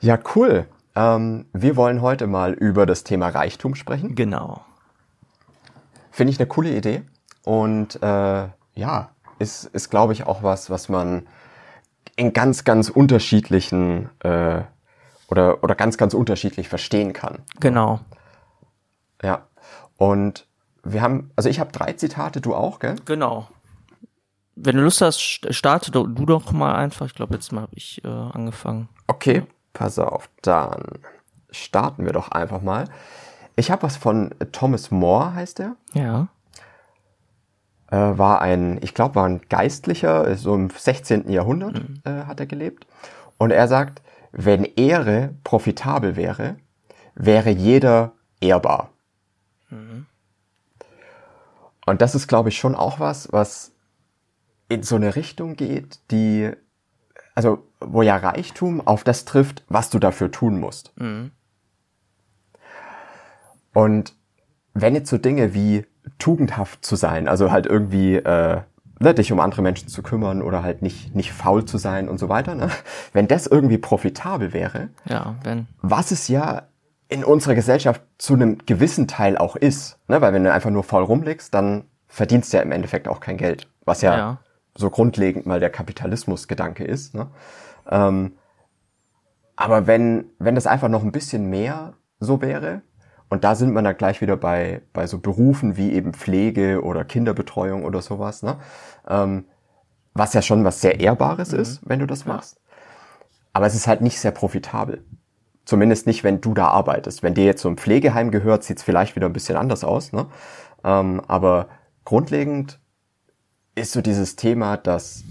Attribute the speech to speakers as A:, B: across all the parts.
A: Ja, cool. Ähm, wir wollen heute mal über das Thema Reichtum sprechen.
B: Genau.
A: Finde ich eine coole Idee. Und äh, ja, ist, ist glaube ich, auch was, was man in ganz, ganz unterschiedlichen äh, oder, oder ganz, ganz unterschiedlich verstehen kann.
B: Genau.
A: Ja. Und wir haben, also ich habe drei Zitate, du auch, gell?
B: Genau. Wenn du Lust hast, starte du doch mal einfach. Ich glaube, letztes Mal habe ich äh, angefangen.
A: Okay, pass auf. Dann starten wir doch einfach mal. Ich habe was von Thomas More, heißt er.
B: Ja.
A: Äh, war ein, ich glaube, war ein Geistlicher, so im 16. Jahrhundert mhm. äh, hat er gelebt. Und er sagt, wenn Ehre profitabel wäre, wäre jeder ehrbar. Mhm. Und das ist, glaube ich, schon auch was, was in so eine Richtung geht, die, also wo ja Reichtum auf das trifft, was du dafür tun musst. Mhm. Und wenn jetzt so Dinge wie tugendhaft zu sein, also halt irgendwie äh, ne, dich um andere Menschen zu kümmern oder halt nicht nicht faul zu sein und so weiter, ne? wenn das irgendwie profitabel wäre,
B: ja, wenn
A: was es ja in unserer Gesellschaft zu einem gewissen Teil auch ist, ne? weil wenn du einfach nur faul rumlegst, dann verdienst du ja im Endeffekt auch kein Geld, was ja, ja. So grundlegend mal der Kapitalismusgedanke ist. Ne? Ähm, aber wenn wenn das einfach noch ein bisschen mehr so wäre, und da sind wir dann gleich wieder bei, bei so Berufen wie eben Pflege oder Kinderbetreuung oder sowas, ne? Ähm, was ja schon was sehr Ehrbares mhm. ist, wenn du das machst. Aber es ist halt nicht sehr profitabel. Zumindest nicht, wenn du da arbeitest. Wenn dir jetzt so ein Pflegeheim gehört, sieht es vielleicht wieder ein bisschen anders aus. Ne? Ähm, aber grundlegend ist so dieses Thema, dass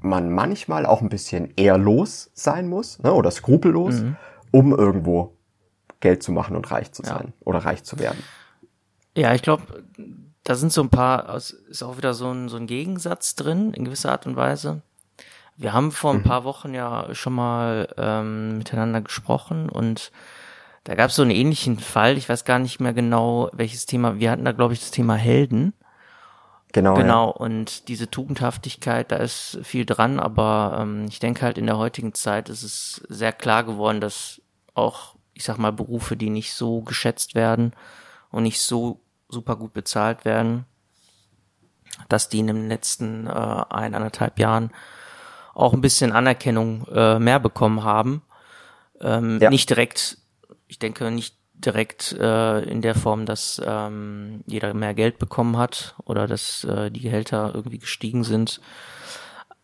A: man manchmal auch ein bisschen ehrlos sein muss ne? oder skrupellos, mhm. um irgendwo Geld zu machen und reich zu sein ja. oder reich zu werden.
B: Ja, ich glaube, da sind so ein paar, ist auch wieder so ein, so ein Gegensatz drin, in gewisser Art und Weise. Wir haben vor ein mhm. paar Wochen ja schon mal ähm, miteinander gesprochen und da gab es so einen ähnlichen Fall. Ich weiß gar nicht mehr genau, welches Thema. Wir hatten da, glaube ich, das Thema Helden.
A: Genau.
B: Genau.
A: Ja.
B: Und diese Tugendhaftigkeit, da ist viel dran, aber ähm, ich denke halt in der heutigen Zeit ist es sehr klar geworden, dass auch ich sag mal, Berufe, die nicht so geschätzt werden und nicht so super gut bezahlt werden, dass die in den letzten äh, ein, anderthalb Jahren auch ein bisschen Anerkennung äh, mehr bekommen haben. Ähm, ja. Nicht direkt, ich denke nicht direkt äh, in der Form, dass ähm, jeder mehr Geld bekommen hat oder dass äh, die Gehälter irgendwie gestiegen sind.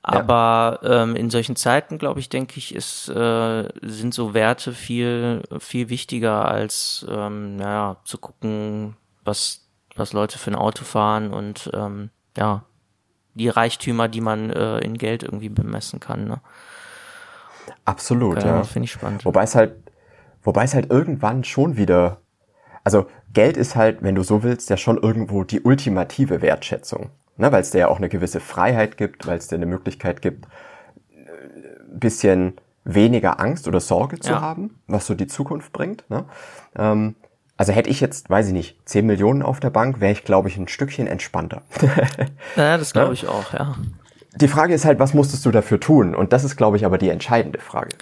B: Aber ja. ähm, in solchen Zeiten, glaube ich, denke ich, ist, äh, sind so Werte viel, viel wichtiger als ähm, naja, zu gucken, was, was Leute für ein Auto fahren und ähm, ja, die Reichtümer, die man äh, in Geld irgendwie bemessen kann. Ne?
A: Absolut, äh, ja.
B: Finde ich spannend.
A: Wobei es halt, wobei es halt irgendwann schon wieder, also Geld ist halt, wenn du so willst, ja schon irgendwo die ultimative Wertschätzung ne, weil es dir ja auch eine gewisse Freiheit gibt, weil es dir eine Möglichkeit gibt, ein bisschen weniger Angst oder Sorge zu ja. haben, was so die Zukunft bringt. Ne? Ähm, also hätte ich jetzt, weiß ich nicht, 10 Millionen auf der Bank, wäre ich, glaube ich, ein Stückchen entspannter.
B: ja, das glaube ich auch, ja.
A: Die Frage ist halt, was musstest du dafür tun? Und das ist, glaube ich, aber die entscheidende Frage.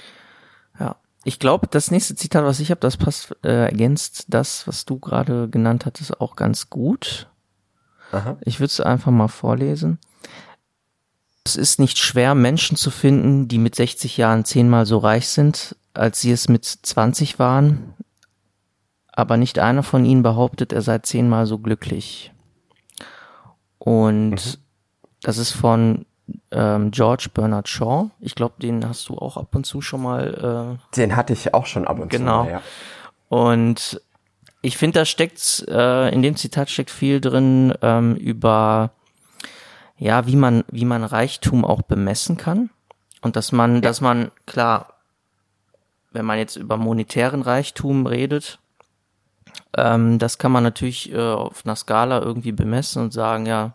B: Ich glaube, das nächste Zitat, was ich habe, das passt, äh, ergänzt das, was du gerade genannt hattest, auch ganz gut. Aha. Ich würde es einfach mal vorlesen. Es ist nicht schwer, Menschen zu finden, die mit 60 Jahren zehnmal so reich sind, als sie es mit 20 waren, aber nicht einer von ihnen behauptet, er sei zehnmal so glücklich. Und mhm. das ist von ähm, George Bernard Shaw. Ich glaube, den hast du auch ab und zu schon mal.
A: Äh, den hatte ich auch schon ab und
B: genau.
A: zu. Genau. Ja.
B: Und ich finde, da steckt, äh, in dem Zitat steckt viel drin ähm, über, ja, wie man, wie man Reichtum auch bemessen kann. Und dass man, ja. dass man, klar, wenn man jetzt über monetären Reichtum redet, ähm, das kann man natürlich äh, auf einer Skala irgendwie bemessen und sagen, ja,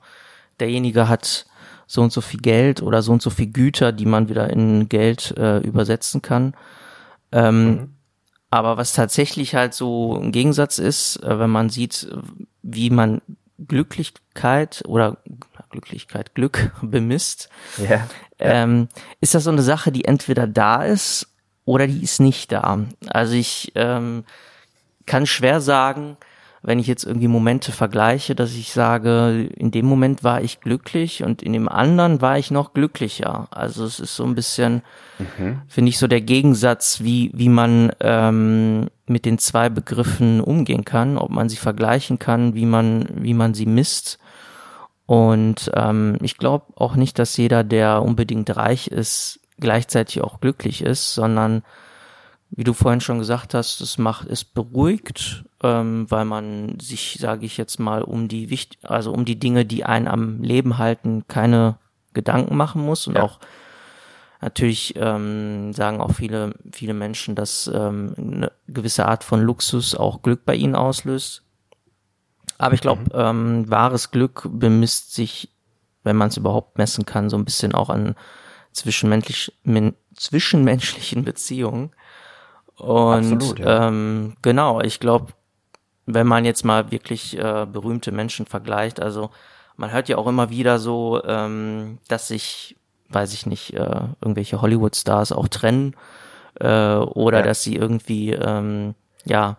B: derjenige hat so und so viel Geld oder so und so viel Güter, die man wieder in Geld äh, übersetzen kann. Ähm, mhm. Aber was tatsächlich halt so ein Gegensatz ist, äh, wenn man sieht, wie man Glücklichkeit oder Glücklichkeit, Glück bemisst,
A: ja,
B: ähm, ist das so eine Sache, die entweder da ist oder die ist nicht da. Also ich ähm, kann schwer sagen, wenn ich jetzt irgendwie Momente vergleiche, dass ich sage, in dem Moment war ich glücklich und in dem anderen war ich noch glücklicher. Also es ist so ein bisschen, mhm. finde ich, so der Gegensatz, wie, wie man ähm, mit den zwei Begriffen umgehen kann, ob man sie vergleichen kann, wie man, wie man sie misst. Und ähm, ich glaube auch nicht, dass jeder, der unbedingt reich ist, gleichzeitig auch glücklich ist, sondern wie du vorhin schon gesagt hast, es macht es beruhigt, ähm, weil man sich, sage ich jetzt mal, um die wichtig, also um die Dinge, die einen am Leben halten, keine Gedanken machen muss und ja. auch natürlich ähm, sagen auch viele viele Menschen, dass ähm, eine gewisse Art von Luxus auch Glück bei ihnen auslöst. Aber ich glaube, mhm. ähm, wahres Glück bemisst sich, wenn man es überhaupt messen kann, so ein bisschen auch an zwischenmenschlich, zwischenmenschlichen Beziehungen. Und Absolut, ja. ähm, genau, ich glaube, wenn man jetzt mal wirklich äh, berühmte Menschen vergleicht, also man hört ja auch immer wieder so, ähm, dass sich, weiß ich nicht, äh, irgendwelche Hollywood-Stars auch trennen äh, oder ja. dass sie irgendwie, ähm, ja,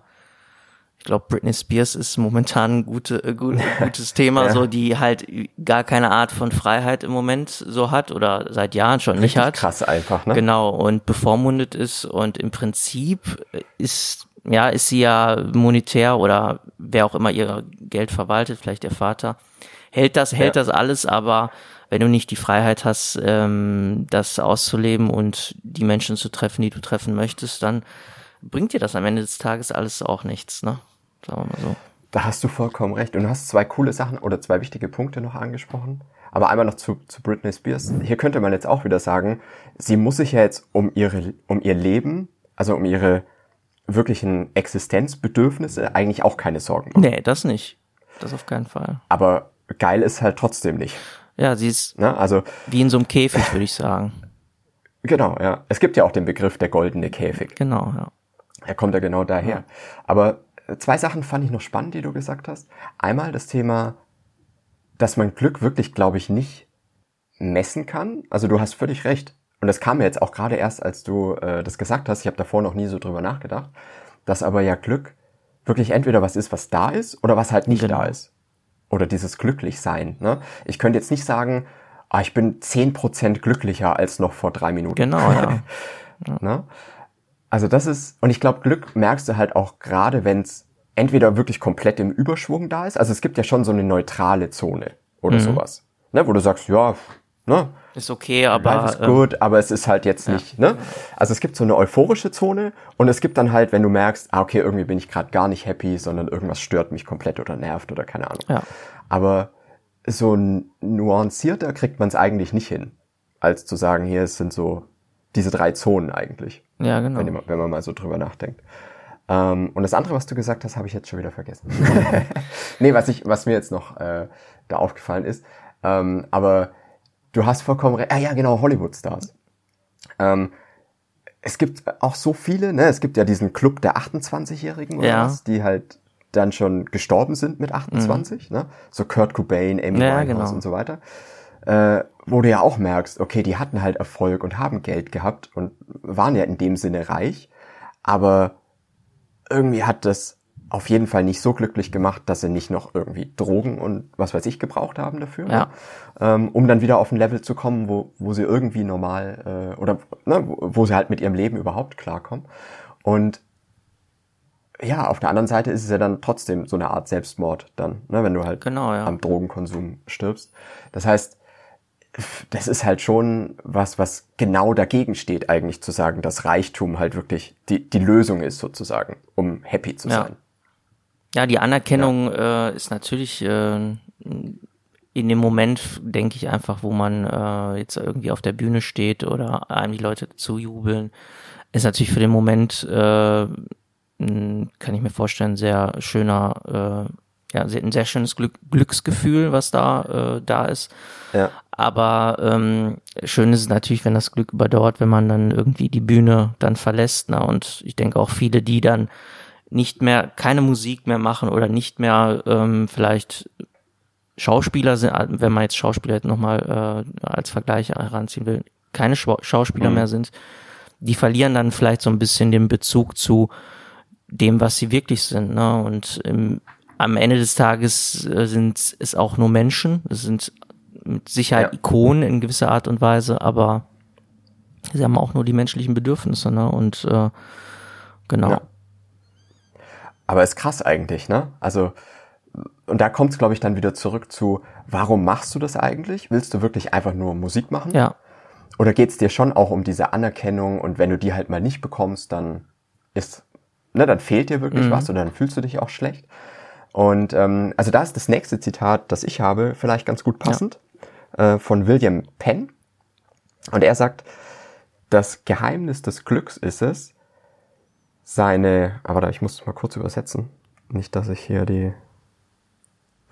B: ich glaube, Britney Spears ist momentan ein gute, äh, gut, gutes Thema, ja. so die halt gar keine Art von Freiheit im Moment so hat oder seit Jahren schon Richtig nicht hat.
A: Krass einfach, ne?
B: Genau und bevormundet ist und im Prinzip ist ja ist sie ja monetär oder wer auch immer ihr Geld verwaltet, vielleicht der Vater, hält das hält ja. das alles, aber wenn du nicht die Freiheit hast, ähm, das auszuleben und die Menschen zu treffen, die du treffen möchtest, dann bringt dir das am Ende des Tages alles auch nichts, ne? Sagen wir mal so.
A: Da hast du vollkommen recht. Und du hast zwei coole Sachen oder zwei wichtige Punkte noch angesprochen. Aber einmal noch zu, zu Britney Spears. Hier könnte man jetzt auch wieder sagen, sie muss sich ja jetzt um ihre, um ihr Leben, also um ihre wirklichen Existenzbedürfnisse eigentlich auch keine Sorgen
B: machen. Nee, das nicht. Das auf keinen Fall.
A: Aber geil ist halt trotzdem nicht.
B: Ja, sie ist Na, also, wie in so einem Käfig, würde ich sagen.
A: Genau, ja. Es gibt ja auch den Begriff der goldene Käfig.
B: Genau, ja.
A: Er kommt ja genau daher. Ja. Aber zwei Sachen fand ich noch spannend, die du gesagt hast. Einmal das Thema, dass man Glück wirklich, glaube ich, nicht messen kann. Also du hast völlig recht. Und das kam mir jetzt auch gerade erst, als du äh, das gesagt hast. Ich habe davor noch nie so drüber nachgedacht, dass aber ja Glück wirklich entweder was ist, was da ist, oder was halt nicht genau. da ist. Oder dieses Glücklichsein. Ne? Ich könnte jetzt nicht sagen, ah, ich bin zehn Prozent glücklicher als noch vor drei Minuten.
B: Genau, ja.
A: ja. ne? Also das ist, und ich glaube, Glück merkst du halt auch gerade, wenn es entweder wirklich komplett im Überschwung da ist. Also es gibt ja schon so eine neutrale Zone oder mhm. sowas. Ne, wo du sagst, ja, ne?
B: Ist okay, aber.
A: Ist gut, ähm, aber es ist halt jetzt ja. nicht, ne? Also es gibt so eine euphorische Zone und es gibt dann halt, wenn du merkst, ah, okay, irgendwie bin ich gerade gar nicht happy, sondern irgendwas stört mich komplett oder nervt oder keine Ahnung.
B: Ja.
A: Aber so nuancierter kriegt man es eigentlich nicht hin, als zu sagen, hier es sind so diese drei Zonen eigentlich.
B: Ja, genau.
A: Wenn, wenn man mal so drüber nachdenkt. Ähm, und das andere, was du gesagt hast, habe ich jetzt schon wieder vergessen. nee, was ich, was mir jetzt noch äh, da aufgefallen ist. Ähm, aber du hast vollkommen recht. Ah ja, genau, Hollywood-Stars. Ähm, es gibt auch so viele, ne? Es gibt ja diesen Club der 28-Jährigen oder ja. was, die halt dann schon gestorben sind mit 28, mhm. ne? So Kurt Cobain, Amy ja, Winehouse genau. und so weiter. Äh, wo du ja auch merkst, okay, die hatten halt Erfolg und haben Geld gehabt und waren ja in dem Sinne reich, aber irgendwie hat das auf jeden Fall nicht so glücklich gemacht, dass sie nicht noch irgendwie Drogen und was weiß ich gebraucht haben dafür,
B: ja.
A: ähm, um dann wieder auf ein Level zu kommen, wo, wo sie irgendwie normal äh, oder ne, wo sie halt mit ihrem Leben überhaupt klarkommen. Und ja, auf der anderen Seite ist es ja dann trotzdem so eine Art Selbstmord dann, ne, wenn du halt
B: genau, ja.
A: am Drogenkonsum stirbst. Das heißt, das ist halt schon was, was genau dagegen steht, eigentlich zu sagen, dass Reichtum halt wirklich die, die Lösung ist, sozusagen, um happy zu sein.
B: Ja, die Anerkennung ja. Äh, ist natürlich äh, in dem Moment, denke ich einfach, wo man äh, jetzt irgendwie auf der Bühne steht oder einem die Leute zujubeln, ist natürlich für den Moment, äh, kann ich mir vorstellen, sehr schöner äh, ja, ein sehr schönes Glück, Glücksgefühl, was da äh, da ist.
A: Ja.
B: Aber ähm, schön ist es natürlich, wenn das Glück überdauert, wenn man dann irgendwie die Bühne dann verlässt. Ne? Und ich denke auch viele, die dann nicht mehr keine Musik mehr machen oder nicht mehr ähm, vielleicht Schauspieler sind, wenn man jetzt Schauspieler nochmal äh, als Vergleich heranziehen will, keine Schauspieler mhm. mehr sind, die verlieren dann vielleicht so ein bisschen den Bezug zu dem, was sie wirklich sind. Ne? Und im, am Ende des Tages äh, sind es auch nur Menschen. Es sind mit Sicherheit ja. Ikonen in gewisser Art und Weise, aber sie haben auch nur die menschlichen Bedürfnisse. Ne? Und äh, genau. Ja.
A: Aber ist krass eigentlich, ne? Also und da kommt es, glaube ich, dann wieder zurück zu, warum machst du das eigentlich? Willst du wirklich einfach nur Musik machen?
B: Ja.
A: Oder geht es dir schon auch um diese Anerkennung und wenn du die halt mal nicht bekommst, dann ist, ne, dann fehlt dir wirklich mhm. was oder dann fühlst du dich auch schlecht. Und ähm, also da ist das nächste Zitat, das ich habe, vielleicht ganz gut passend, ja. äh, von William Penn. Und er sagt, das Geheimnis des Glücks ist es, seine, aber da, ich muss es mal kurz übersetzen. Nicht, dass ich hier die,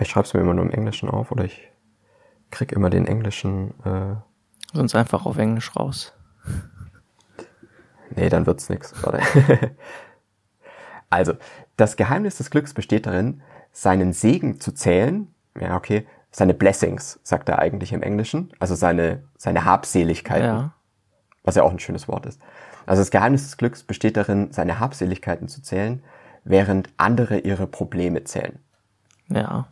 A: ich schreibe es mir immer nur im Englischen auf oder ich krieg immer den englischen, äh,
B: Sonst einfach auf Englisch raus.
A: Nee, dann wird's nix. also, das Geheimnis des Glücks besteht darin, seinen Segen zu zählen. Ja, okay. Seine Blessings, sagt er eigentlich im Englischen. Also seine, seine Habseligkeiten. Ja. Was ja auch ein schönes Wort ist. Also das Geheimnis des Glücks besteht darin, seine Habseligkeiten zu zählen, während andere ihre Probleme zählen.
B: Ja.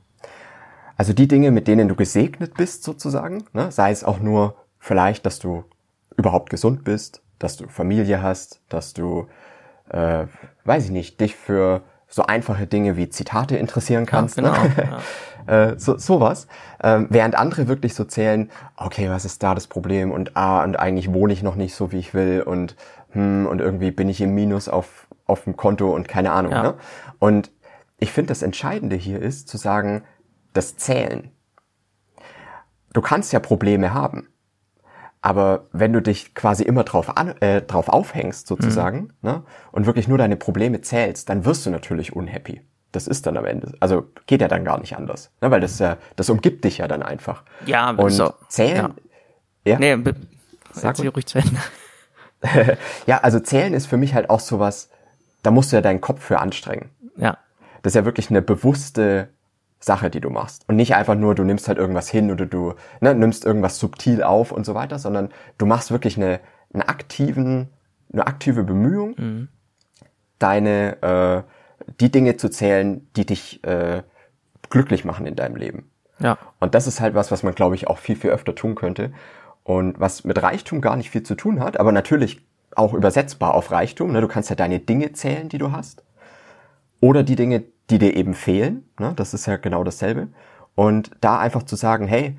A: Also die Dinge, mit denen du gesegnet bist, sozusagen, ne? sei es auch nur vielleicht, dass du überhaupt gesund bist, dass du Familie hast, dass du, äh, weiß ich nicht, dich für so einfache Dinge wie Zitate interessieren kannst. Ja, genau, ne? ja. äh, so, sowas. Ähm, während andere wirklich so zählen, okay, was ist da das Problem? Und ah, und eigentlich wohne ich noch nicht so, wie ich will und hm, und irgendwie bin ich im Minus auf, auf dem Konto und keine Ahnung. Ja. Ne? Und ich finde, das Entscheidende hier ist zu sagen, das Zählen. Du kannst ja Probleme haben. Aber wenn du dich quasi immer drauf, an, äh, drauf aufhängst, sozusagen, mhm. ne, und wirklich nur deine Probleme zählst, dann wirst du natürlich unhappy. Das ist dann am Ende. Also geht ja dann gar nicht anders. Ne, weil das ja, das umgibt dich ja dann einfach.
B: Ja,
A: und so, zählen.
B: Ja. ja? Nee, sag sie ruhig zu Ende.
A: ja, also zählen ist für mich halt auch sowas, da musst du ja deinen Kopf für anstrengen.
B: Ja.
A: Das ist ja wirklich eine bewusste Sache, die du machst. Und nicht einfach nur, du nimmst halt irgendwas hin oder du ne, nimmst irgendwas subtil auf und so weiter, sondern du machst wirklich eine, eine, aktiven, eine aktive Bemühung, mhm. deine, äh, die Dinge zu zählen, die dich äh, glücklich machen in deinem Leben.
B: Ja.
A: Und das ist halt was, was man, glaube ich, auch viel, viel öfter tun könnte. Und was mit Reichtum gar nicht viel zu tun hat, aber natürlich auch übersetzbar auf Reichtum. Ne? Du kannst ja deine Dinge zählen, die du hast. Oder die Dinge, die dir eben fehlen. Ne? Das ist ja genau dasselbe. Und da einfach zu sagen, hey,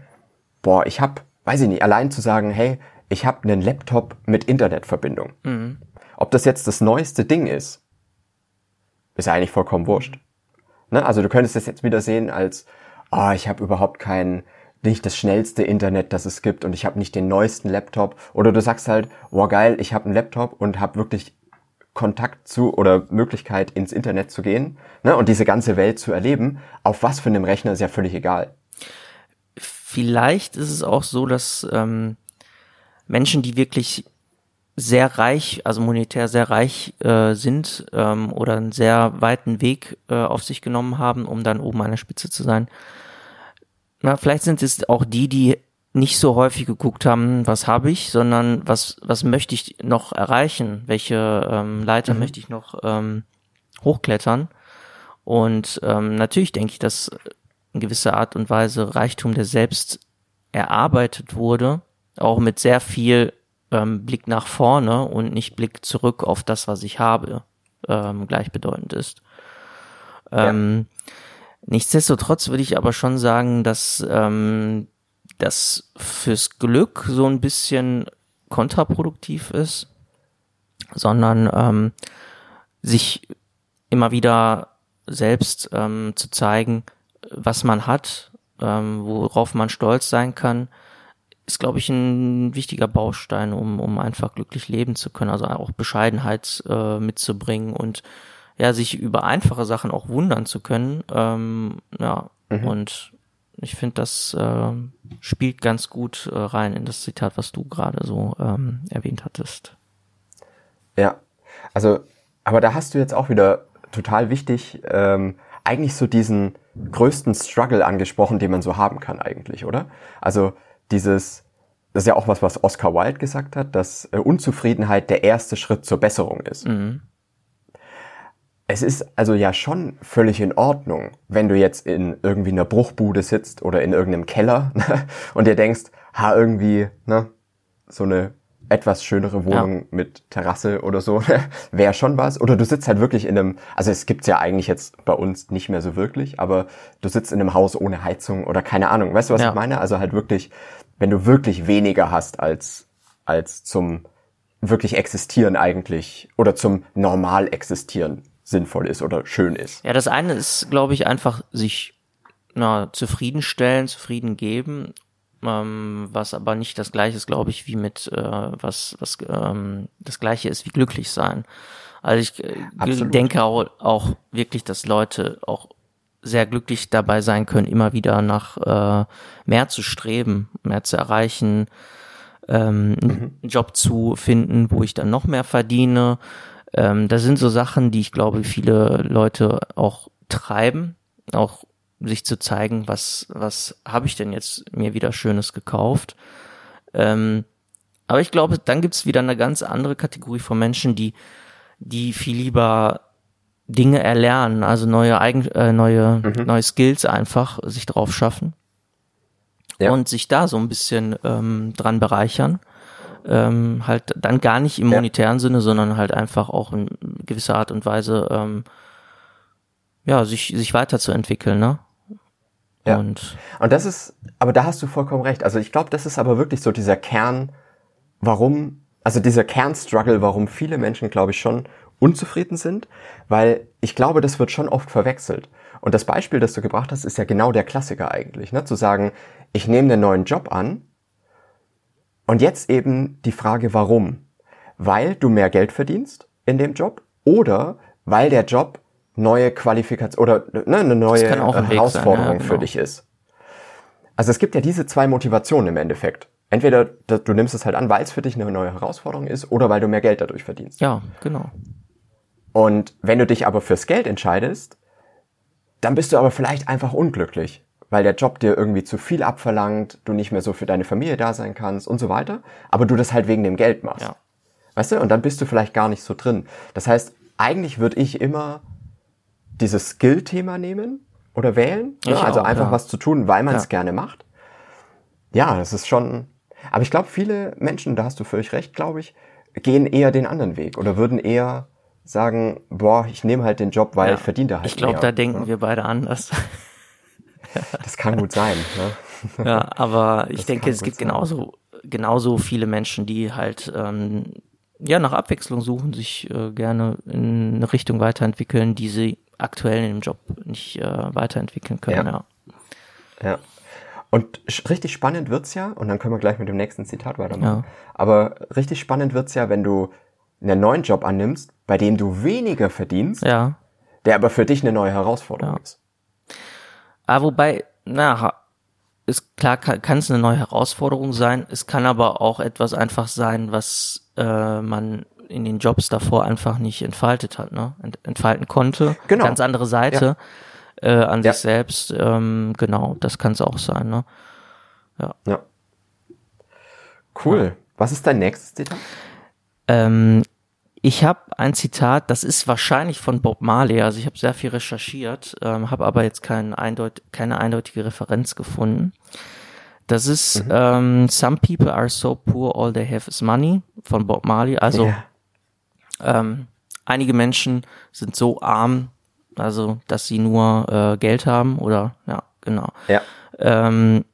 A: boah, ich hab, weiß ich nicht, allein zu sagen, hey, ich habe einen Laptop mit Internetverbindung. Mhm. Ob das jetzt das neueste Ding ist, ist ja eigentlich vollkommen wurscht. Ne? Also du könntest das jetzt wieder sehen als, ah, oh, ich habe überhaupt kein, nicht das schnellste Internet, das es gibt und ich habe nicht den neuesten Laptop. Oder du sagst halt, boah geil, ich habe einen Laptop und habe wirklich Kontakt zu oder Möglichkeit ins Internet zu gehen ne, und diese ganze Welt zu erleben, auf was für einem Rechner ist ja völlig egal.
B: Vielleicht ist es auch so, dass ähm, Menschen, die wirklich sehr reich, also monetär sehr reich äh, sind ähm, oder einen sehr weiten Weg äh, auf sich genommen haben, um dann oben an der Spitze zu sein. Na, vielleicht sind es auch die, die nicht so häufig geguckt haben, was habe ich, sondern was, was möchte ich noch erreichen, welche ähm, Leiter mhm. möchte ich noch ähm, hochklettern. Und ähm, natürlich denke ich, dass in gewisser Art und Weise Reichtum, der selbst erarbeitet wurde, auch mit sehr viel ähm, Blick nach vorne und nicht Blick zurück auf das, was ich habe, ähm, gleichbedeutend ist. Ähm, ja. Nichtsdestotrotz würde ich aber schon sagen, dass ähm, das fürs Glück so ein bisschen kontraproduktiv ist, sondern ähm, sich immer wieder selbst ähm, zu zeigen, was man hat, ähm, worauf man stolz sein kann, ist, glaube ich, ein wichtiger Baustein, um, um einfach glücklich leben zu können. Also auch Bescheidenheit äh, mitzubringen und ja, sich über einfache Sachen auch wundern zu können. Ähm, ja, mhm. und ich finde, das äh, spielt ganz gut äh, rein in das Zitat, was du gerade so ähm, erwähnt hattest.
A: Ja, also, aber da hast du jetzt auch wieder total wichtig, ähm, eigentlich so diesen größten Struggle angesprochen, den man so haben kann eigentlich, oder? Also dieses, das ist ja auch was, was Oscar Wilde gesagt hat, dass äh, Unzufriedenheit der erste Schritt zur Besserung ist. Mhm. Es ist also ja schon völlig in Ordnung, wenn du jetzt in irgendwie einer Bruchbude sitzt oder in irgendeinem Keller ne, und dir denkst, ha, irgendwie, ne, so eine etwas schönere Wohnung ja. mit Terrasse oder so, wäre schon was. Oder du sitzt halt wirklich in einem, also es gibt's ja eigentlich jetzt bei uns nicht mehr so wirklich, aber du sitzt in einem Haus ohne Heizung oder keine Ahnung. Weißt du, was ja. ich meine? Also halt wirklich, wenn du wirklich weniger hast als, als zum wirklich existieren eigentlich oder zum normal existieren sinnvoll ist oder schön ist.
B: Ja, das eine ist, glaube ich, einfach sich na, zufriedenstellen, zufrieden geben ähm, was aber nicht das gleiche ist, glaube ich, wie mit äh, was was ähm, das gleiche ist wie glücklich sein. Also ich äh, denke auch, auch wirklich, dass Leute auch sehr glücklich dabei sein können, immer wieder nach äh, mehr zu streben, mehr zu erreichen, ähm, mhm. einen Job zu finden, wo ich dann noch mehr verdiene. Ähm, das sind so Sachen, die ich glaube, viele Leute auch treiben, auch sich zu zeigen, was, was habe ich denn jetzt mir wieder Schönes gekauft. Ähm, aber ich glaube, dann gibt es wieder eine ganz andere Kategorie von Menschen, die, die viel lieber Dinge erlernen, also neue Eigen, äh, neue, mhm. neue Skills einfach sich drauf schaffen ja. und sich da so ein bisschen ähm, dran bereichern. Ähm, halt dann gar nicht im monetären ja. Sinne, sondern halt einfach auch in gewisser Art und Weise ähm, ja, sich, sich weiterzuentwickeln, ne?
A: Ja. Und, und das ist, aber da hast du vollkommen recht. Also ich glaube, das ist aber wirklich so dieser Kern, warum, also dieser Kernstruggle, warum viele Menschen, glaube ich, schon unzufrieden sind, weil ich glaube, das wird schon oft verwechselt. Und das Beispiel, das du gebracht hast, ist ja genau der Klassiker eigentlich, ne? Zu sagen, ich nehme einen neuen Job an und jetzt eben die Frage, warum? Weil du mehr Geld verdienst in dem Job oder weil der Job neue Qualifikation oder ne, eine neue Herausforderung sein, ja, genau. für dich ist. Also es gibt ja diese zwei Motivationen im Endeffekt. Entweder du nimmst es halt an, weil es für dich eine neue Herausforderung ist, oder weil du mehr Geld dadurch verdienst.
B: Ja, genau.
A: Und wenn du dich aber fürs Geld entscheidest, dann bist du aber vielleicht einfach unglücklich, weil der Job dir irgendwie zu viel abverlangt, du nicht mehr so für deine Familie da sein kannst und so weiter, aber du das halt wegen dem Geld machst. Ja. Weißt du? Und dann bist du vielleicht gar nicht so drin. Das heißt, eigentlich würde ich immer dieses Skill-Thema nehmen oder wählen. Ne? Also auch, einfach ja. was zu tun, weil man es ja. gerne macht. Ja, das ist schon. Aber ich glaube, viele Menschen, da hast du völlig recht, glaube ich, gehen eher den anderen Weg oder würden eher sagen, boah, ich nehme halt den Job, weil ja. ich verdiene da halt
B: Ich glaube, da denken wir beide anders.
A: Das kann gut sein.
B: Ne? Ja, aber ich das denke, es gibt sein. genauso genauso viele Menschen, die halt ähm, ja nach Abwechslung suchen, sich äh, gerne in eine Richtung weiterentwickeln, die sie aktuell in dem Job nicht äh, weiterentwickeln können. Ja.
A: ja. ja. Und richtig spannend wird's ja, und dann können wir gleich mit dem nächsten Zitat weitermachen. Ja. Aber richtig spannend wird's ja, wenn du einen neuen Job annimmst, bei dem du weniger verdienst, ja. der aber für dich eine neue Herausforderung ja. ist.
B: Ah, wobei, na, ist klar, kann es eine neue Herausforderung sein. Es kann aber auch etwas einfach sein, was äh, man in den Jobs davor einfach nicht entfaltet hat, ne? Ent, entfalten konnte. Genau. Ganz andere Seite ja. äh, an ja. sich selbst. Ähm, genau, das kann es auch sein, ne?
A: Ja. ja. Cool. Was ist dein nächstes Zitat?
B: Ähm, ich habe ein Zitat, das ist wahrscheinlich von Bob Marley, also ich habe sehr viel recherchiert, ähm, habe aber jetzt kein eindeut keine eindeutige Referenz gefunden. Das ist mhm. ähm, Some people are so poor, all they have is money von Bob Marley. Also yeah. ähm, einige Menschen sind so arm, also dass sie nur äh, Geld haben oder ja, genau. Ja. Ähm,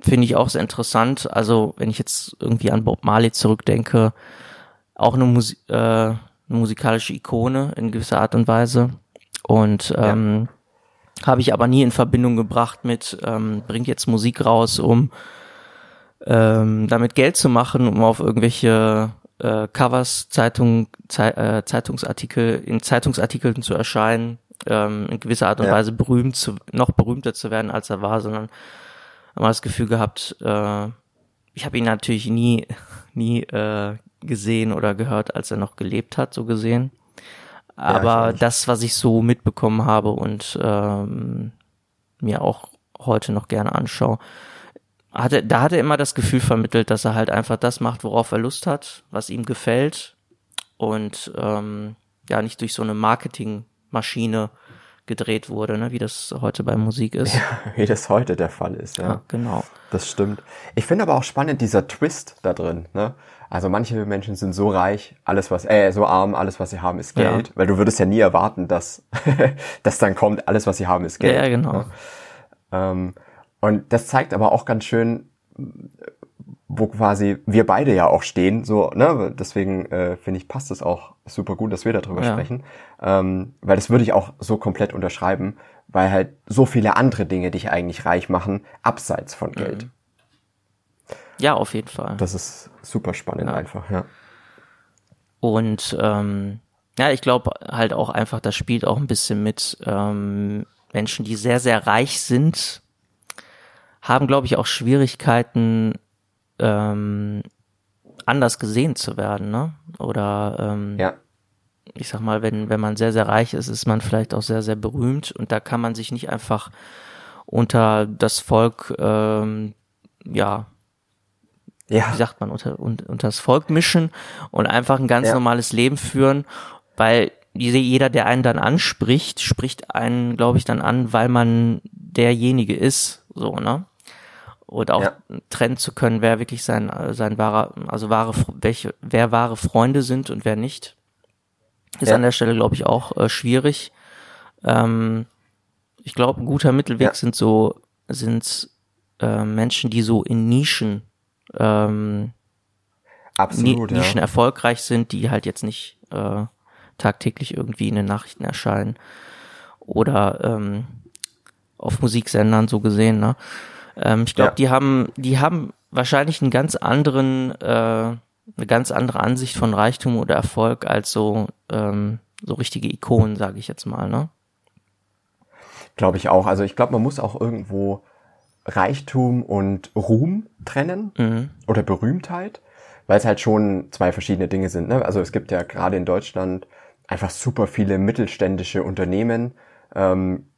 B: Finde ich auch sehr interessant. Also wenn ich jetzt irgendwie an Bob Marley zurückdenke, auch eine, Musi äh, eine musikalische Ikone in gewisser Art und Weise. Und ähm, ja. habe ich aber nie in Verbindung gebracht mit, ähm, bringt jetzt Musik raus, um ähm, damit Geld zu machen, um auf irgendwelche äh, Covers, Zeitung, Zei äh, Zeitungsartikel, in Zeitungsartikeln zu erscheinen, ähm, in gewisser Art und ja. Weise berühmt zu, noch berühmter zu werden, als er war, sondern immer das Gefühl gehabt, äh, ich habe ihn natürlich nie, nie äh, gesehen oder gehört, als er noch gelebt hat, so gesehen. Aber ja, das, was ich so mitbekommen habe und ähm, mir auch heute noch gerne anschaue, hatte, da hat er immer das Gefühl vermittelt, dass er halt einfach das macht, worauf er Lust hat, was ihm gefällt und ähm, ja nicht durch so eine Marketingmaschine gedreht wurde, ne, wie das heute bei Musik ist. Ja,
A: wie das heute der Fall ist, ja. ja.
B: Genau.
A: Das stimmt. Ich finde aber auch spannend dieser Twist da drin, ne? Also manche Menschen sind so reich, alles was, äh, so arm, alles was sie haben ist Geld, ja. weil du würdest ja nie erwarten, dass, dass dann kommt, alles was sie haben ist Geld.
B: Ja, genau. Ne?
A: Ähm, und das zeigt aber auch ganz schön, wo quasi wir beide ja auch stehen, so, ne, deswegen äh, finde ich, passt es auch super gut, dass wir darüber ja. sprechen, ähm, weil das würde ich auch so komplett unterschreiben, weil halt so viele andere Dinge dich eigentlich reich machen, abseits von mhm. Geld.
B: Ja, auf jeden Fall.
A: Das ist super spannend ja. einfach, ja.
B: Und ähm, ja, ich glaube halt auch einfach, das spielt auch ein bisschen mit ähm, Menschen, die sehr, sehr reich sind, haben, glaube ich, auch Schwierigkeiten, ähm, anders gesehen zu werden, ne? Oder ähm,
A: ja.
B: ich sag mal, wenn, wenn man sehr, sehr reich ist, ist man vielleicht auch sehr, sehr berühmt und da kann man sich nicht einfach unter das Volk, ähm, ja, ja. wie sagt man, unter, unter, unter das Volk mischen und einfach ein ganz ja. normales Leben führen, weil jeder, der einen dann anspricht, spricht einen, glaube ich, dann an, weil man derjenige ist, so, ne? Oder auch ja. trennen zu können, wer wirklich sein, sein wahrer, also wahre, welche, wer wahre Freunde sind und wer nicht, ist ja. an der Stelle, glaube ich, auch äh, schwierig. Ähm, ich glaube, ein guter Mittelweg ja. sind so, sind äh, Menschen, die so in Nischen, ähm,
A: Absolut,
B: Ni Nischen erfolgreich sind, die halt jetzt nicht äh, tagtäglich irgendwie in den Nachrichten erscheinen oder ähm, auf Musiksendern so gesehen, ne? Ähm, ich glaube, ja. die haben, die haben wahrscheinlich einen ganz anderen, äh, eine ganz andere Ansicht von Reichtum oder Erfolg als so, ähm, so richtige Ikonen, sage ich jetzt mal, ne?
A: Glaube ich auch. Also ich glaube, man muss auch irgendwo Reichtum und Ruhm trennen mhm. oder Berühmtheit, weil es halt schon zwei verschiedene Dinge sind. Ne? Also es gibt ja gerade in Deutschland einfach super viele mittelständische Unternehmen, ähm,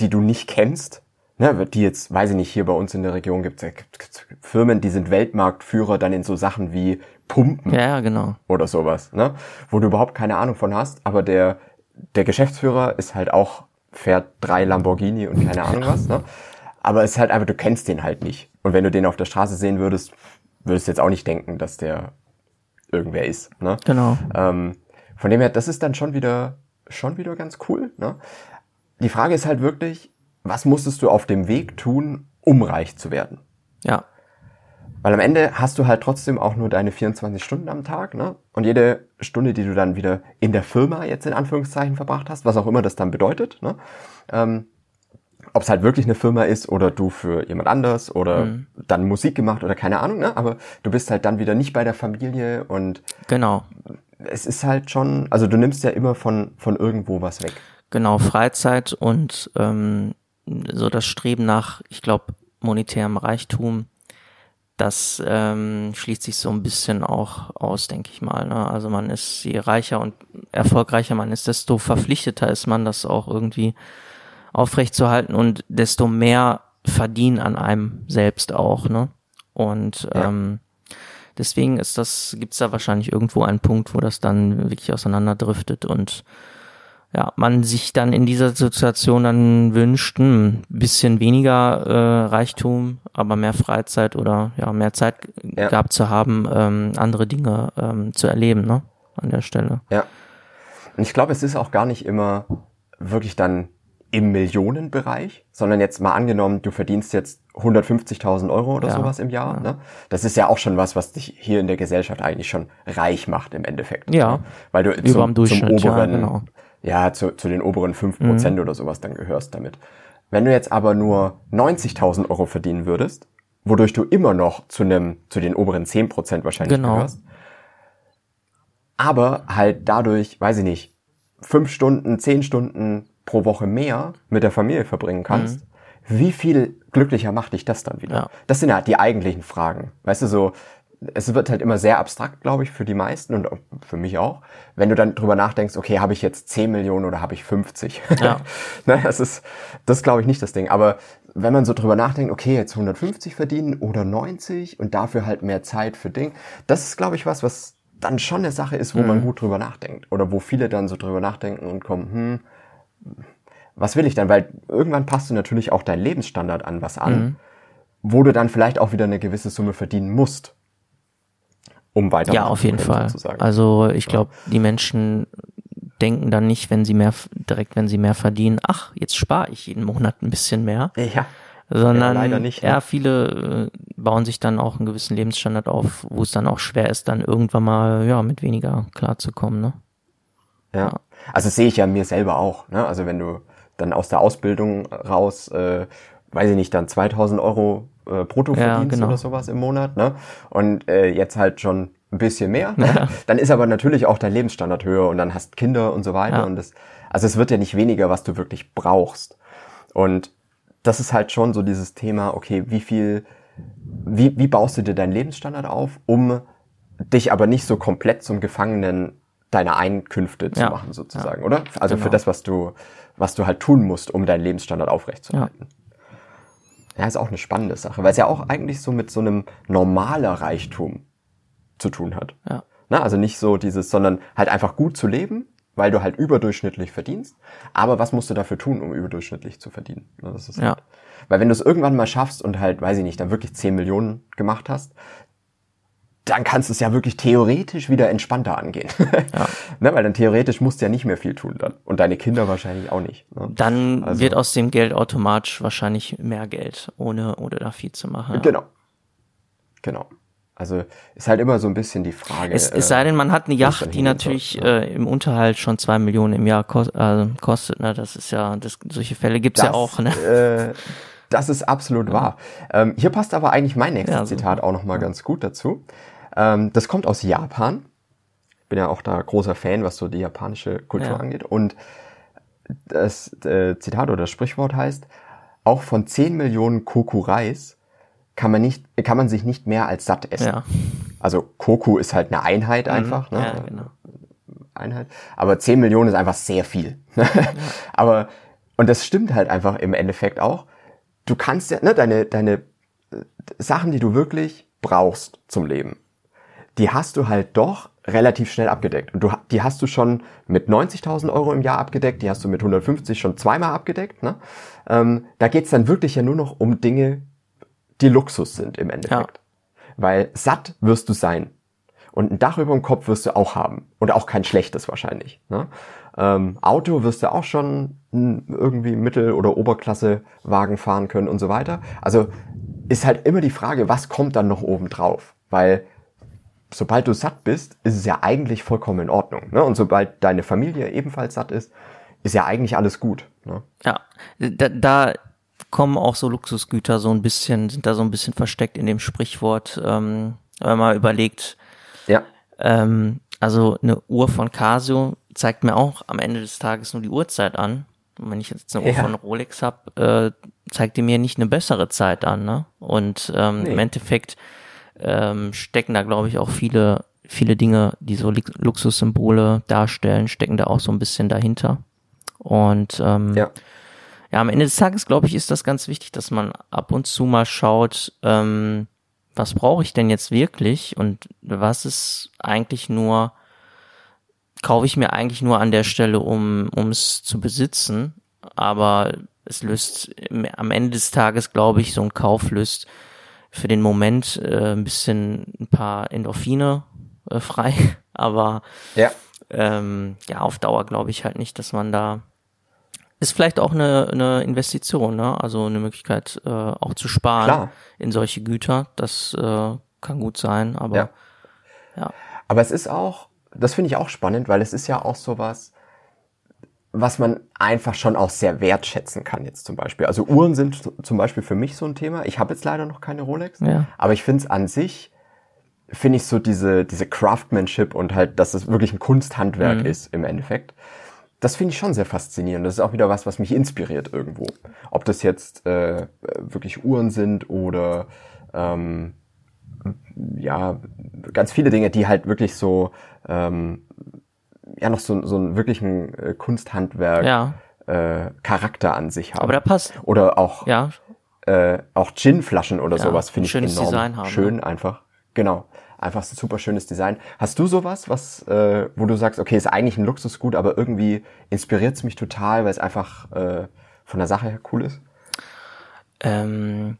A: die du nicht kennst, ne, die jetzt, weiß ich nicht, hier bei uns in der Region gibt es Firmen, die sind Weltmarktführer dann in so Sachen wie Pumpen.
B: Ja, genau.
A: Oder sowas, ne? Wo du überhaupt keine Ahnung von hast, aber der, der Geschäftsführer ist halt auch, fährt drei Lamborghini und keine Ahnung was, ne? Aber es ist halt einfach, du kennst den halt nicht. Und wenn du den auf der Straße sehen würdest, würdest du jetzt auch nicht denken, dass der irgendwer ist, ne?
B: Genau.
A: Ähm, von dem her, das ist dann schon wieder, schon wieder ganz cool, ne? Die Frage ist halt wirklich, was musstest du auf dem Weg tun, um reich zu werden?
B: Ja.
A: Weil am Ende hast du halt trotzdem auch nur deine 24 Stunden am Tag, ne? Und jede Stunde, die du dann wieder in der Firma jetzt in Anführungszeichen verbracht hast, was auch immer das dann bedeutet, ne? Ähm, ob es halt wirklich eine Firma ist oder du für jemand anders oder mhm. dann Musik gemacht oder keine Ahnung, ne? Aber du bist halt dann wieder nicht bei der Familie und
B: genau.
A: Es ist halt schon, also du nimmst ja immer von von irgendwo was weg.
B: Genau, Freizeit und ähm, so das Streben nach, ich glaube, monetärem Reichtum, das ähm, schließt sich so ein bisschen auch aus, denke ich mal. Ne? Also man ist, je reicher und erfolgreicher man ist, desto verpflichteter ist man, das auch irgendwie aufrechtzuerhalten und desto mehr verdienen an einem selbst auch. Ne? Und ja. ähm, deswegen ist das, gibt's da wahrscheinlich irgendwo einen Punkt, wo das dann wirklich auseinanderdriftet und ja, man sich dann in dieser Situation dann wünscht, ein hm, bisschen weniger äh, Reichtum, aber mehr Freizeit oder ja, mehr Zeit ja. gehabt zu haben, ähm, andere Dinge ähm, zu erleben, ne? An der Stelle.
A: Ja. Und ich glaube, es ist auch gar nicht immer wirklich dann im Millionenbereich, sondern jetzt mal angenommen, du verdienst jetzt 150.000 Euro oder ja. sowas im Jahr. Ja. Ne? Das ist ja auch schon was, was dich hier in der Gesellschaft eigentlich schon reich macht im Endeffekt.
B: Ja.
A: Ne? Weil du zum, zum oberen, ja, genau ja, zu, zu den oberen fünf Prozent mhm. oder sowas dann gehörst damit. Wenn du jetzt aber nur 90.000 Euro verdienen würdest, wodurch du immer noch zu einem, zu den oberen zehn Prozent wahrscheinlich genau. gehörst, aber halt dadurch, weiß ich nicht, fünf Stunden, zehn Stunden pro Woche mehr mit der Familie verbringen kannst, mhm. wie viel glücklicher macht dich das dann wieder? Ja. Das sind ja die eigentlichen Fragen. Weißt du, so, es wird halt immer sehr abstrakt, glaube ich, für die meisten und für mich auch. Wenn du dann drüber nachdenkst, okay, habe ich jetzt 10 Millionen oder habe ich 50? Ja. ne, das ist, das glaube ich nicht das Ding. Aber wenn man so drüber nachdenkt, okay, jetzt 150 verdienen oder 90 und dafür halt mehr Zeit für Ding, das ist, glaube ich, was, was dann schon eine Sache ist, wo mhm. man gut drüber nachdenkt. Oder wo viele dann so drüber nachdenken und kommen, hm, was will ich dann? Weil irgendwann passt du natürlich auch deinen Lebensstandard an was an, mhm. wo du dann vielleicht auch wieder eine gewisse Summe verdienen musst,
B: um weiter. Ja, auf jeden Fall. Sozusagen. Also ich glaube, ja. die Menschen denken dann nicht, wenn sie mehr direkt, wenn sie mehr verdienen, ach, jetzt spare ich jeden Monat ein bisschen mehr. Ja. Sondern ja, nicht, ne? ja viele äh, bauen sich dann auch einen gewissen Lebensstandard auf, wo es dann auch schwer ist, dann irgendwann mal ja mit weniger klarzukommen. Ne?
A: Ja. ja. Also das sehe ich ja mir selber auch. Ne? Also wenn du dann aus der Ausbildung raus, äh, weiß ich nicht, dann 2000 Euro äh, brutto ja, verdienst genau. oder sowas im Monat, ne? Und äh, jetzt halt schon ein bisschen mehr, ne? ja. dann ist aber natürlich auch dein Lebensstandard höher und dann hast Kinder und so weiter ja. und das, also es wird ja nicht weniger, was du wirklich brauchst. Und das ist halt schon so dieses Thema, okay, wie viel, wie, wie baust du dir deinen Lebensstandard auf, um dich aber nicht so komplett zum Gefangenen deiner Einkünfte zu ja. machen, sozusagen, oder? Also genau. für das, was du, was du halt tun musst, um deinen Lebensstandard aufrechtzuerhalten. Ja. Ja, ist auch eine spannende Sache, weil es ja auch eigentlich so mit so einem normaler Reichtum zu tun hat. Ja. Na, also nicht so dieses, sondern halt einfach gut zu leben, weil du halt überdurchschnittlich verdienst. Aber was musst du dafür tun, um überdurchschnittlich zu verdienen? Das ist ja. Halt, weil wenn du es irgendwann mal schaffst und halt, weiß ich nicht, dann wirklich 10 Millionen gemacht hast, dann kannst du es ja wirklich theoretisch wieder entspannter angehen. Ja. ne, weil dann theoretisch musst du ja nicht mehr viel tun dann. Und deine Kinder wahrscheinlich auch nicht.
B: Ne? Dann also, wird aus dem Geld automatisch wahrscheinlich mehr Geld, ohne, ohne da viel zu machen.
A: Genau. Genau. Also ist halt immer so ein bisschen die Frage.
B: Es, es sei denn, man hat eine Yacht, die natürlich ja. äh, im Unterhalt schon zwei Millionen im Jahr kost, äh, kostet. Ne? Das ist ja, das, solche Fälle gibt's das, ja auch. Ne? Äh,
A: das ist absolut ja. wahr. Ähm, hier passt aber eigentlich mein nächstes ja, Zitat auch nochmal ganz gut dazu. Ähm, das kommt aus Japan. Ich bin ja auch da großer Fan, was so die japanische Kultur angeht. Und das äh, Zitat oder das Sprichwort heißt, auch von 10 Millionen Koku Reis kann man nicht, kann man sich nicht mehr als satt essen. Ja. Also Koku ist halt eine Einheit mhm. einfach, mhm. ne? Ja, genau. Einheit. Aber 10 Millionen ist einfach sehr viel. ja. Aber, und das stimmt halt einfach im Endeffekt auch. Du kannst ja, ne, deine, deine äh, Sachen, die du wirklich brauchst zum Leben, die hast du halt doch relativ schnell abgedeckt. Und du, die hast du schon mit 90.000 Euro im Jahr abgedeckt, die hast du mit 150 schon zweimal abgedeckt. Ne? Ähm, da geht's dann wirklich ja nur noch um Dinge, die Luxus sind im Endeffekt. Ja. Weil satt wirst du sein. Und ein Dach über dem Kopf wirst du auch haben. Und auch kein schlechtes wahrscheinlich. Ne? Ähm, Auto wirst du auch schon irgendwie Mittel- oder Oberklasse-Wagen fahren können und so weiter. Also ist halt immer die Frage, was kommt dann noch oben drauf? Weil sobald du satt bist, ist es ja eigentlich vollkommen in Ordnung. Ne? Und sobald deine Familie ebenfalls satt ist, ist ja eigentlich alles gut. Ne?
B: Ja, da, da kommen auch so Luxusgüter so ein bisschen, sind da so ein bisschen versteckt in dem Sprichwort, ähm, wenn man mal überlegt. Ja. Ähm, also eine Uhr von Casio zeigt mir auch am Ende des Tages nur die Uhrzeit an. Und wenn ich jetzt eine Uhr ja. von Rolex habe, äh, zeigt die mir nicht eine bessere Zeit an. Ne? Und ähm, nee. im Endeffekt ähm, stecken da, glaube ich, auch viele, viele Dinge, die so Luxussymbole darstellen, stecken da auch so ein bisschen dahinter. Und ähm, ja ja, am Ende des Tages, glaube ich, ist das ganz wichtig, dass man ab und zu mal schaut, ähm, was brauche ich denn jetzt wirklich und was ist eigentlich nur, kaufe ich mir eigentlich nur an der Stelle, um um es zu besitzen, aber es löst am Ende des Tages, glaube ich, so ein Kauf löst für den Moment äh, ein bisschen ein paar Endorphine äh, frei, aber ja. Ähm, ja, auf Dauer glaube ich halt nicht, dass man da ist vielleicht auch eine, eine Investition, ne? also eine Möglichkeit äh, auch zu sparen Klar. in solche Güter. Das äh, kann gut sein, aber ja.
A: ja. Aber es ist auch, das finde ich auch spannend, weil es ist ja auch sowas, was man einfach schon auch sehr wertschätzen kann jetzt zum Beispiel. Also Uhren sind zum Beispiel für mich so ein Thema. Ich habe jetzt leider noch keine Rolex, ja. aber ich finde es an sich, finde ich so diese, diese Craftsmanship und halt, dass es wirklich ein Kunsthandwerk mhm. ist im Endeffekt das finde ich schon sehr faszinierend. Das ist auch wieder was, was mich inspiriert irgendwo. Ob das jetzt äh, wirklich Uhren sind oder ähm, ja, ganz viele Dinge, die halt wirklich so, ähm, ja, noch so, so einen wirklichen äh, Kunsthandwerk ja. äh, Charakter an sich haben.
B: Aber da passt.
A: Oder auch, ja. äh, auch Ginflaschen oder ja, sowas finde ich enorm
B: Design haben,
A: schön ne? einfach. Genau. Einfach so super schönes Design. Hast du sowas, was, äh, wo du sagst, okay, ist eigentlich ein Luxusgut, aber irgendwie inspiriert es mich total, weil es einfach äh, von der Sache her cool ist?
B: Ähm,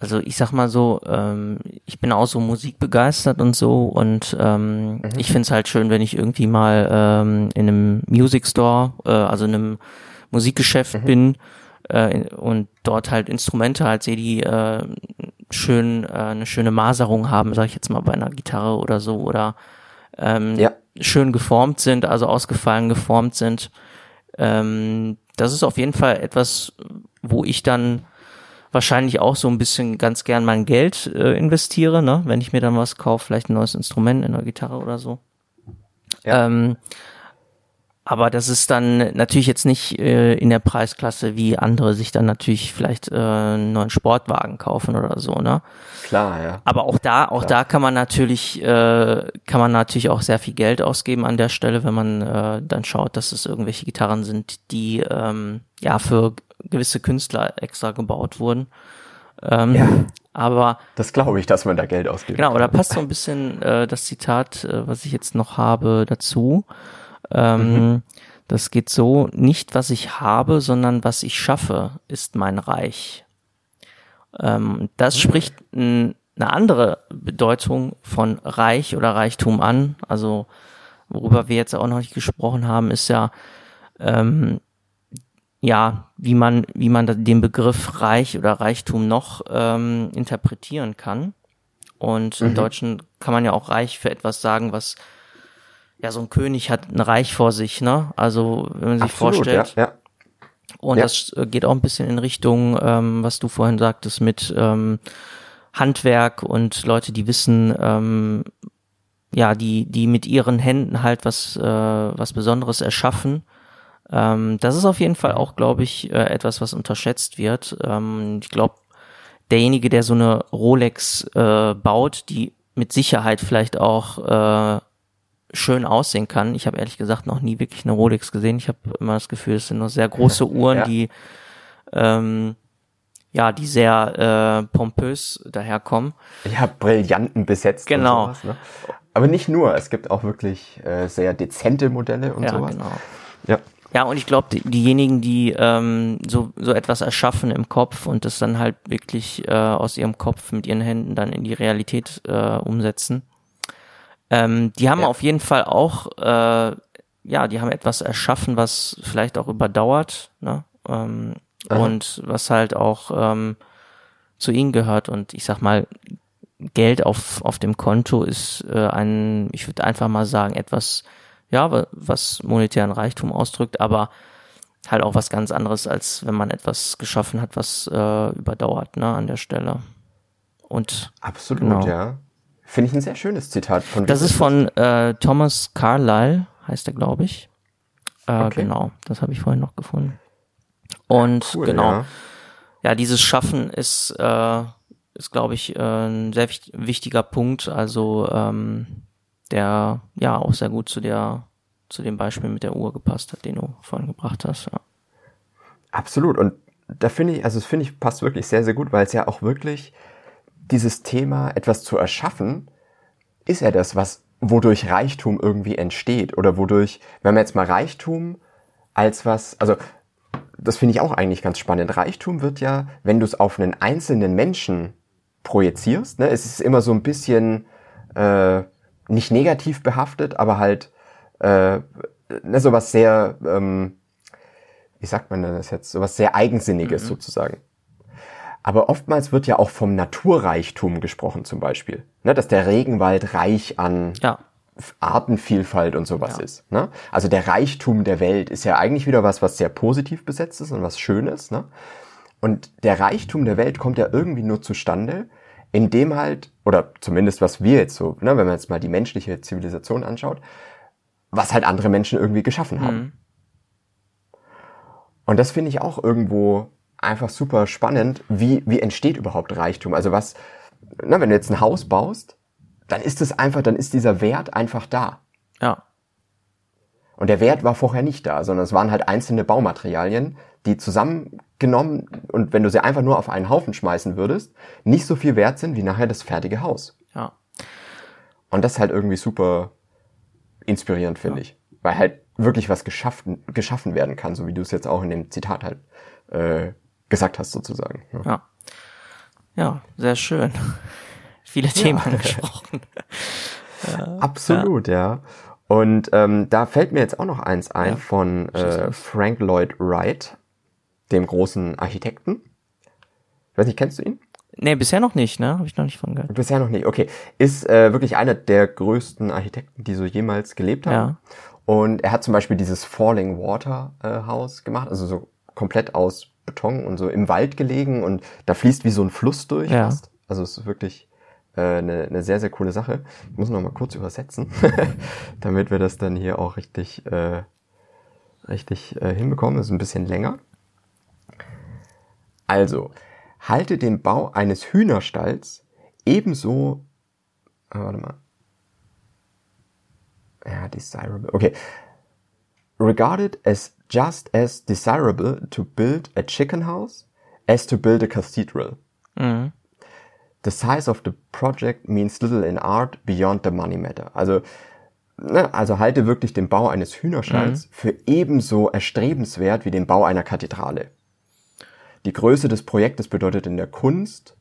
B: also ich sag mal so, ähm, ich bin auch so musikbegeistert und so und ähm, mhm. ich find's halt schön, wenn ich irgendwie mal ähm, in einem Music Store, äh, also in einem Musikgeschäft mhm. bin äh, und dort halt Instrumente halt sehe, die äh, schön äh, eine schöne Maserung haben, sage ich jetzt mal bei einer Gitarre oder so oder ähm, ja. schön geformt sind, also ausgefallen geformt sind. Ähm, das ist auf jeden Fall etwas, wo ich dann wahrscheinlich auch so ein bisschen ganz gern mein Geld äh, investiere, ne? wenn ich mir dann was kaufe, vielleicht ein neues Instrument in der Gitarre oder so. Ja. Ähm, aber das ist dann natürlich jetzt nicht äh, in der Preisklasse, wie andere sich dann natürlich vielleicht äh, einen neuen Sportwagen kaufen oder so, ne?
A: Klar, ja.
B: Aber auch da, auch Klar. da kann man natürlich, äh, kann man natürlich auch sehr viel Geld ausgeben an der Stelle, wenn man äh, dann schaut, dass es irgendwelche Gitarren sind, die ähm, ja für gewisse Künstler extra gebaut wurden. Ähm, ja. Aber
A: das glaube ich, dass man da Geld ausgibt.
B: Genau, da passt so ein bisschen äh, das Zitat, äh, was ich jetzt noch habe, dazu. Ähm, mhm. Das geht so, nicht was ich habe, sondern was ich schaffe, ist mein Reich. Ähm, das mhm. spricht eine andere Bedeutung von Reich oder Reichtum an. Also worüber wir jetzt auch noch nicht gesprochen haben, ist ja, ähm, ja, wie man, wie man den Begriff Reich oder Reichtum noch ähm, interpretieren kann. Und mhm. im Deutschen kann man ja auch reich für etwas sagen, was ja, so ein König hat ein Reich vor sich, ne? Also, wenn man sich Absolut, vorstellt. Ja, ja. Und ja. das äh, geht auch ein bisschen in Richtung, ähm, was du vorhin sagtest, mit ähm, Handwerk und Leute, die wissen, ähm, ja, die, die mit ihren Händen halt was, äh, was Besonderes erschaffen. Ähm, das ist auf jeden Fall auch, glaube ich, äh, etwas, was unterschätzt wird. Ähm, ich glaube, derjenige, der so eine Rolex äh, baut, die mit Sicherheit vielleicht auch äh, schön aussehen kann. Ich habe ehrlich gesagt noch nie wirklich eine Rolex gesehen. Ich habe immer das Gefühl, es sind nur sehr große Uhren, ja. die ähm, ja, die sehr äh, pompös daherkommen.
A: Ja, Brillanten besetzt.
B: Genau. Sowas,
A: ne? Aber nicht nur, es gibt auch wirklich äh, sehr dezente Modelle und
B: ja,
A: sowas.
B: Genau. Ja. Ja, und ich glaube, die, diejenigen, die ähm, so, so etwas erschaffen im Kopf und das dann halt wirklich äh, aus ihrem Kopf mit ihren Händen dann in die Realität äh, umsetzen, ähm, die haben ja. auf jeden Fall auch, äh, ja, die haben etwas erschaffen, was vielleicht auch überdauert, ne? Ähm, und was halt auch ähm, zu ihnen gehört. Und ich sag mal, Geld auf, auf dem Konto ist äh, ein, ich würde einfach mal sagen, etwas, ja, was monetären Reichtum ausdrückt, aber halt auch was ganz anderes, als wenn man etwas geschaffen hat, was äh, überdauert, ne, an der Stelle. Und
A: absolut, genau. ja. Finde ich ein sehr schönes Zitat
B: von Das ist von äh, Thomas Carlyle, heißt er, glaube ich. Äh, okay. Genau, das habe ich vorhin noch gefunden. Und cool, genau, ja. ja. dieses Schaffen ist, äh, ist glaube ich, äh, ein sehr wichtiger Punkt. Also ähm, der ja auch sehr gut zu der zu dem Beispiel mit der Uhr gepasst hat, den du vorhin gebracht hast. Ja.
A: Absolut. Und da finde ich, also das finde ich passt wirklich sehr, sehr gut, weil es ja auch wirklich dieses Thema, etwas zu erschaffen, ist ja das, was, wodurch Reichtum irgendwie entsteht oder wodurch, wenn man jetzt mal Reichtum als was, also das finde ich auch eigentlich ganz spannend. Reichtum wird ja, wenn du es auf einen einzelnen Menschen projizierst, ne, es ist immer so ein bisschen äh, nicht negativ behaftet, aber halt äh, ne, sowas sehr, ähm, wie sagt man denn das jetzt, sowas sehr Eigensinniges mhm. sozusagen. Aber oftmals wird ja auch vom Naturreichtum gesprochen zum Beispiel. Ne, dass der Regenwald reich an ja. Artenvielfalt und sowas ja. ist. Ne? Also der Reichtum der Welt ist ja eigentlich wieder was, was sehr positiv besetzt ist und was Schönes. Ne? Und der Reichtum der Welt kommt ja irgendwie nur zustande, indem halt, oder zumindest was wir jetzt so, ne, wenn man jetzt mal die menschliche Zivilisation anschaut, was halt andere Menschen irgendwie geschaffen haben. Mhm. Und das finde ich auch irgendwo einfach super spannend, wie, wie entsteht überhaupt Reichtum? Also was, na, wenn du jetzt ein Haus baust, dann ist es einfach, dann ist dieser Wert einfach da.
B: Ja.
A: Und der Wert war vorher nicht da, sondern es waren halt einzelne Baumaterialien, die zusammengenommen und wenn du sie einfach nur auf einen Haufen schmeißen würdest, nicht so viel wert sind wie nachher das fertige Haus.
B: Ja.
A: Und das ist halt irgendwie super inspirierend, finde ja. ich. Weil halt wirklich was geschaffen, geschaffen werden kann, so wie du es jetzt auch in dem Zitat halt äh, gesagt hast, sozusagen.
B: Ja. ja. ja sehr schön. Viele Themen ja. angesprochen.
A: Absolut, ja. Und ähm, da fällt mir jetzt auch noch eins ein von äh, Frank Lloyd Wright, dem großen Architekten. Ich weiß nicht, kennst du ihn?
B: Nee, bisher noch nicht, ne? Habe ich noch nicht von gehört.
A: Bisher noch nicht, okay. Ist äh, wirklich einer der größten Architekten, die so jemals gelebt haben. Ja. Und er hat zum Beispiel dieses Falling Water äh, Haus gemacht, also so komplett aus Beton und so im Wald gelegen und da fließt wie so ein Fluss durch. Ja. Fast. Also es ist wirklich äh, eine, eine sehr, sehr coole Sache. Ich muss noch mal kurz übersetzen, damit wir das dann hier auch richtig, äh, richtig äh, hinbekommen. Das ist ein bisschen länger. Also, halte den Bau eines Hühnerstalls ebenso, ah, warte mal, ja, desirable, okay, regarded as just as desirable to build a chicken house as to build a cathedral. Mhm. The size of the project means little in art beyond the money matter. Also, ne, also halte wirklich den Bau eines Hühnerstalls mhm. für ebenso erstrebenswert wie den Bau einer Kathedrale. Die Größe des Projektes bedeutet in der Kunst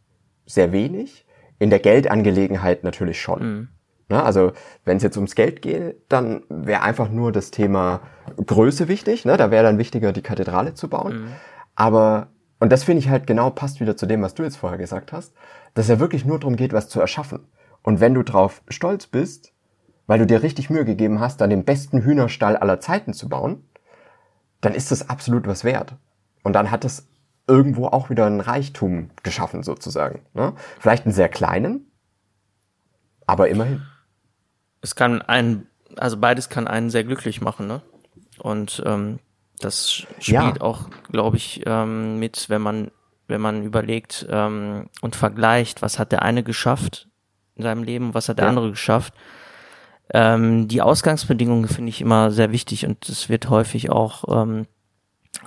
A: sehr wenig, in der Geldangelegenheit natürlich schon. Mhm. Ne, also wenn es jetzt ums Geld geht, dann wäre einfach nur das Thema Größe wichtig. Ne? Da wäre dann wichtiger, die Kathedrale zu bauen. Mhm. Aber, und das finde ich halt genau passt wieder zu dem, was du jetzt vorher gesagt hast, dass es ja wirklich nur darum geht, was zu erschaffen. Und wenn du drauf stolz bist, weil du dir richtig Mühe gegeben hast, dann den besten Hühnerstall aller Zeiten zu bauen, dann ist das absolut was wert. Und dann hat es irgendwo auch wieder ein Reichtum geschaffen, sozusagen. Ne? Vielleicht einen sehr kleinen, aber immerhin.
B: Es kann einen, also beides kann einen sehr glücklich machen, ne? Und ähm, das spielt ja. auch, glaube ich, ähm, mit, wenn man, wenn man überlegt ähm, und vergleicht, was hat der eine geschafft in seinem Leben, was hat der ja. andere geschafft. Ähm, die Ausgangsbedingungen finde ich immer sehr wichtig und es wird häufig auch ähm,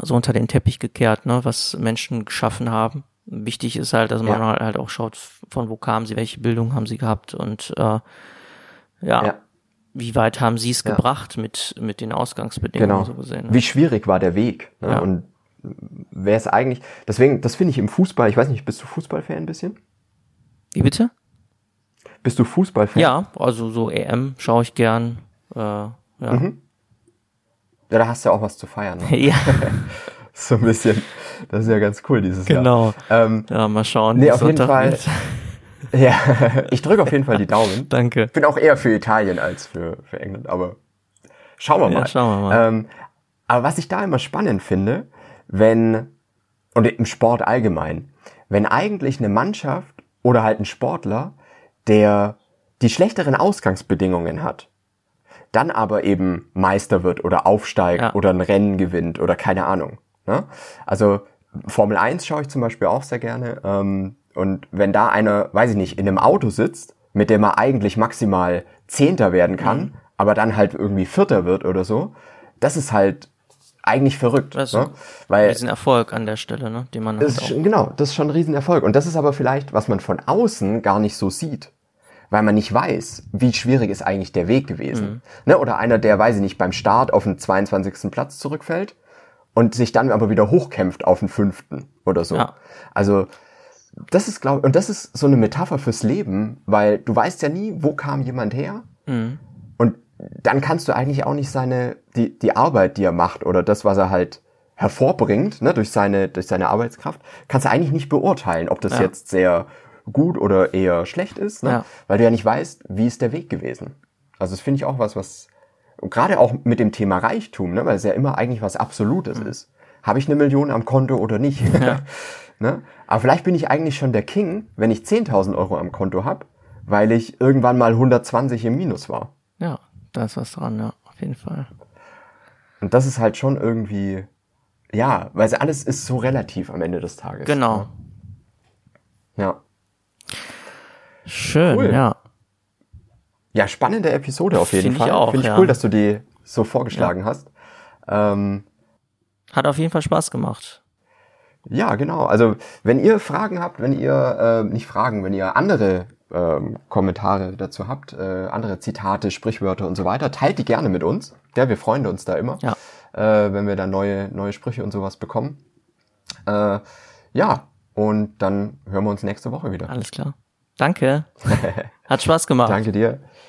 B: so unter den Teppich gekehrt, ne, was Menschen geschaffen haben. Wichtig ist halt, dass man ja. halt auch schaut, von wo kamen sie, welche Bildung haben sie gehabt und äh, ja, ja. wie weit haben sie es ja. gebracht mit, mit den Ausgangsbedingungen
A: genau. so gesehen. Ne? Wie schwierig war der Weg? Ne? Ja. Und wer ist eigentlich, deswegen, das finde ich im Fußball, ich weiß nicht, bist du Fußballfan ein bisschen?
B: Wie bitte?
A: Bist du Fußballfan?
B: Ja, also so EM schaue ich gern. Äh, ja. Mhm.
A: Ja, da hast du ja auch was zu feiern.
B: Ne? ja.
A: so ein bisschen. Das ist ja ganz cool dieses
B: genau.
A: Jahr. Genau. Ähm,
B: ja, mal schauen.
A: Nee, auf jeden Fall. Ja, ich drücke auf jeden Fall die Daumen.
B: Danke.
A: Ich bin auch eher für Italien als für, für England, aber schauen wir mal. Ja,
B: schauen wir mal.
A: Ähm, aber was ich da immer spannend finde, wenn, und im Sport allgemein, wenn eigentlich eine Mannschaft oder halt ein Sportler, der die schlechteren Ausgangsbedingungen hat, dann aber eben Meister wird oder aufsteigt ja. oder ein Rennen gewinnt oder keine Ahnung. Ne? Also Formel 1 schaue ich zum Beispiel auch sehr gerne. Ähm, und wenn da einer, weiß ich nicht, in einem Auto sitzt, mit dem er eigentlich maximal Zehnter werden kann, mhm. aber dann halt irgendwie Vierter wird oder so, das ist halt eigentlich verrückt. Das ist ne?
B: Weil, ein Riesenerfolg an der Stelle, ne? den man
A: das ist, Genau, das ist schon ein Riesenerfolg. Und das ist aber vielleicht, was man von außen gar nicht so sieht weil man nicht weiß, wie schwierig ist eigentlich der Weg gewesen. Mhm. Ne? Oder einer, der, weiß ich nicht, beim Start auf den 22. Platz zurückfällt und sich dann aber wieder hochkämpft auf den fünften oder so. Ja. Also das ist, glaube und das ist so eine Metapher fürs Leben, weil du weißt ja nie, wo kam jemand her. Mhm. Und dann kannst du eigentlich auch nicht seine, die, die Arbeit, die er macht oder das, was er halt hervorbringt, ne, durch seine, durch seine Arbeitskraft, kannst du eigentlich nicht beurteilen, ob das ja. jetzt sehr gut oder eher schlecht ist, ne? ja. weil du ja nicht weißt, wie ist der Weg gewesen. Also das finde ich auch was, was gerade auch mit dem Thema Reichtum, ne, weil es ja immer eigentlich was Absolutes mhm. ist. Habe ich eine Million am Konto oder nicht? Ja. ne? Aber vielleicht bin ich eigentlich schon der King, wenn ich 10.000 Euro am Konto habe, weil ich irgendwann mal 120 im Minus war.
B: Ja, da ist was dran, ja, auf jeden Fall.
A: Und das ist halt schon irgendwie, ja, weil alles ist so relativ am Ende des Tages.
B: Genau.
A: Ne? Ja.
B: Schön, cool. ja.
A: Ja, spannende Episode auf jeden Find Fall. Finde ich ja. cool, dass du die so vorgeschlagen ja. hast. Ähm,
B: Hat auf jeden Fall Spaß gemacht.
A: Ja, genau. Also wenn ihr Fragen habt, wenn ihr äh, nicht Fragen, wenn ihr andere ähm, Kommentare dazu habt, äh, andere Zitate, Sprichwörter und so weiter, teilt die gerne mit uns. Ja, wir freuen uns da immer, ja. äh, wenn wir da neue, neue Sprüche und sowas bekommen. Äh, ja, und dann hören wir uns nächste Woche wieder.
B: Alles klar. Danke. Hat Spaß gemacht.
A: Danke dir.